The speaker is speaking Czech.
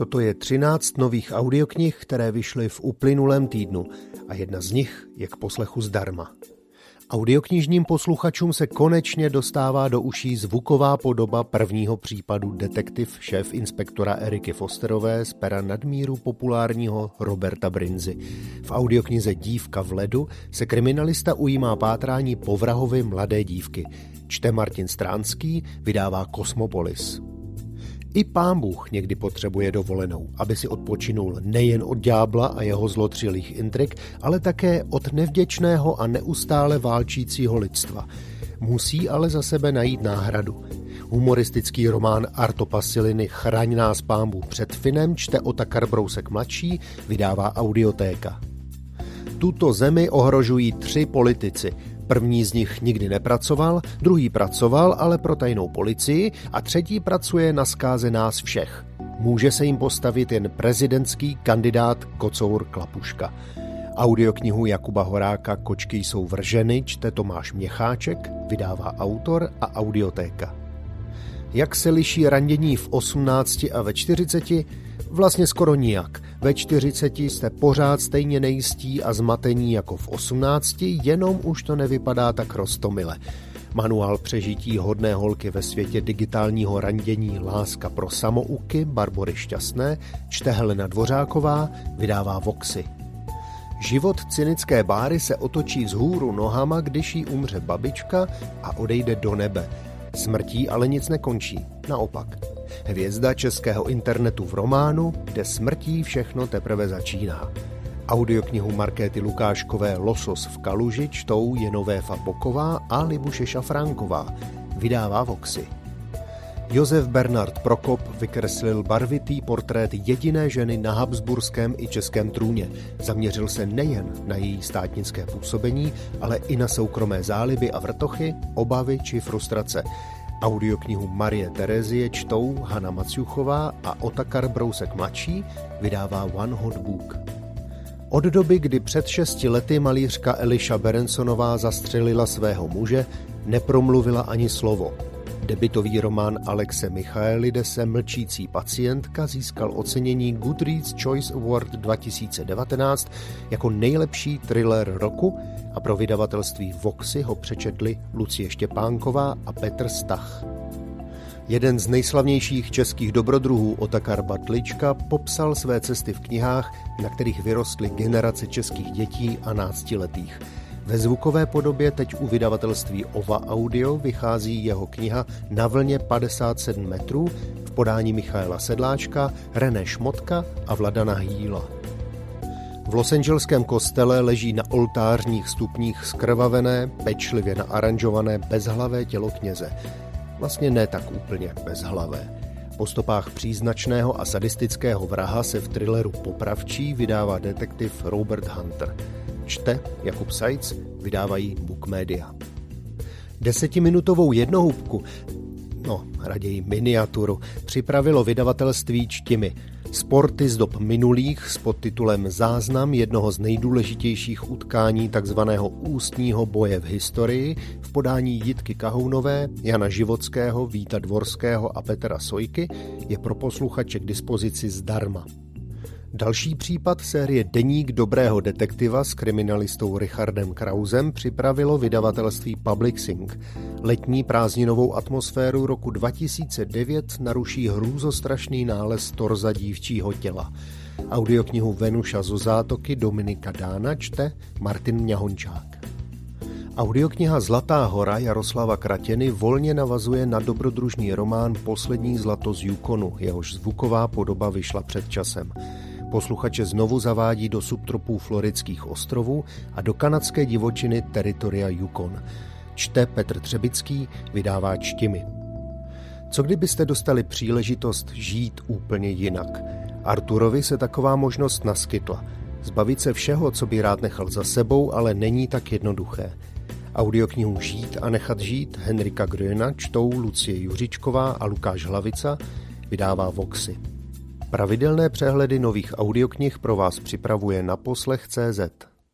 Toto je 13 nových audioknih, které vyšly v uplynulém týdnu a jedna z nich je k poslechu zdarma. Audioknižním posluchačům se konečně dostává do uší zvuková podoba prvního případu detektiv šéf inspektora Eriky Fosterové z pera nadmíru populárního Roberta Brinzy. V audioknize Dívka v ledu se kriminalista ujímá pátrání po vrahovi mladé dívky. Čte Martin Stránský, vydává Kosmopolis. I pán Bůh někdy potřebuje dovolenou, aby si odpočinul nejen od ďábla a jeho zlotřilých intrik, ale také od nevděčného a neustále válčícího lidstva. Musí ale za sebe najít náhradu. Humoristický román Arto Pasiliny Chraň nás pán Bůh před Finem čte Otakar Brousek mladší, vydává audiotéka. Tuto zemi ohrožují tři politici – První z nich nikdy nepracoval, druhý pracoval, ale pro tajnou policii a třetí pracuje na zkáze nás všech. Může se jim postavit jen prezidentský kandidát Kocour Klapuška. Audioknihu Jakuba Horáka Kočky jsou vrženy čte Tomáš Měcháček, vydává autor a audiotéka. Jak se liší randění v 18 a ve 40? Vlastně skoro nijak. Ve 40 jste pořád stejně nejistí a zmatení jako v 18, jenom už to nevypadá tak rostomile. Manuál přežití hodné holky ve světě digitálního randění Láska pro samouky Barbory Šťastné čte Helena Dvořáková, vydává Voxy. Život cynické báry se otočí vzhůru nohama, když jí umře babička a odejde do nebe. Smrtí ale nic nekončí, naopak. Hvězda českého internetu v románu, kde smrtí všechno teprve začíná. Audioknihu Markéty Lukáškové Losos v Kaluži čtou Jenové Faboková a Libuše Šafránková. Vydává Voxy. Josef Bernard Prokop vykreslil barvitý portrét jediné ženy na Habsburském i českém trůně. Zaměřil se nejen na její státnické působení, ale i na soukromé záliby a vrtochy, obavy či frustrace. Audioknihu Marie Terezie čtou Hanna Maciuchová a Otakar Brousek mladší vydává One Hot Book. Od doby, kdy před šesti lety malířka Eliša Berensonová zastřelila svého muže, nepromluvila ani slovo. Debitový román Alexe Michaelidese Mlčící pacientka získal ocenění Goodreads Choice Award 2019 jako nejlepší thriller roku a pro vydavatelství Voxy ho přečetli Lucie Štěpánková a Petr Stach. Jeden z nejslavnějších českých dobrodruhů Otakar Batlička popsal své cesty v knihách, na kterých vyrostly generace českých dětí a náctiletých – ve zvukové podobě teď u vydavatelství Ova Audio vychází jeho kniha Na vlně 57 metrů v podání Michaela Sedláčka, René Šmotka a Vladana Hýla. V losangelském kostele leží na oltářních stupních skrvavené, pečlivě naaranžované bezhlavé tělo kněze. Vlastně ne tak úplně bezhlavé. Po stopách příznačného a sadistického vraha se v thrilleru Popravčí vydává detektiv Robert Hunter – čte Jakub Sajc, vydávají Book Media. Desetiminutovou jednohubku, no raději miniaturu, připravilo vydavatelství Čtimi. Sporty z dob minulých s podtitulem Záznam jednoho z nejdůležitějších utkání takzvaného ústního boje v historii v podání Jitky Kahounové, Jana Životského, Víta Dvorského a Petra Sojky je pro posluchače k dispozici zdarma. Další případ série Deník dobrého detektiva s kriminalistou Richardem Krausem připravilo vydavatelství Publixing. Letní prázdninovou atmosféru roku 2009 naruší hrůzostrašný nález torza dívčího těla. Audioknihu Venuša zo zátoky Dominika Dána čte Martin Mňahončák. Audiokniha Zlatá hora Jaroslava Kratěny volně navazuje na dobrodružný román Poslední zlato z Yukonu, jehož zvuková podoba vyšla před časem. Posluchače znovu zavádí do subtropů Floridských ostrovů a do kanadské divočiny teritoria Yukon. Čte Petr Třebický, vydává čtimi. Co kdybyste dostali příležitost žít úplně jinak? Arturovi se taková možnost naskytla. Zbavit se všeho, co by rád nechal za sebou, ale není tak jednoduché. Audioknihu Žít a nechat žít Henrika Gröna čtou Lucie Juřičková a Lukáš Hlavica, vydává Voxy. Pravidelné přehledy nových audioknih pro vás připravuje na poslech CZ.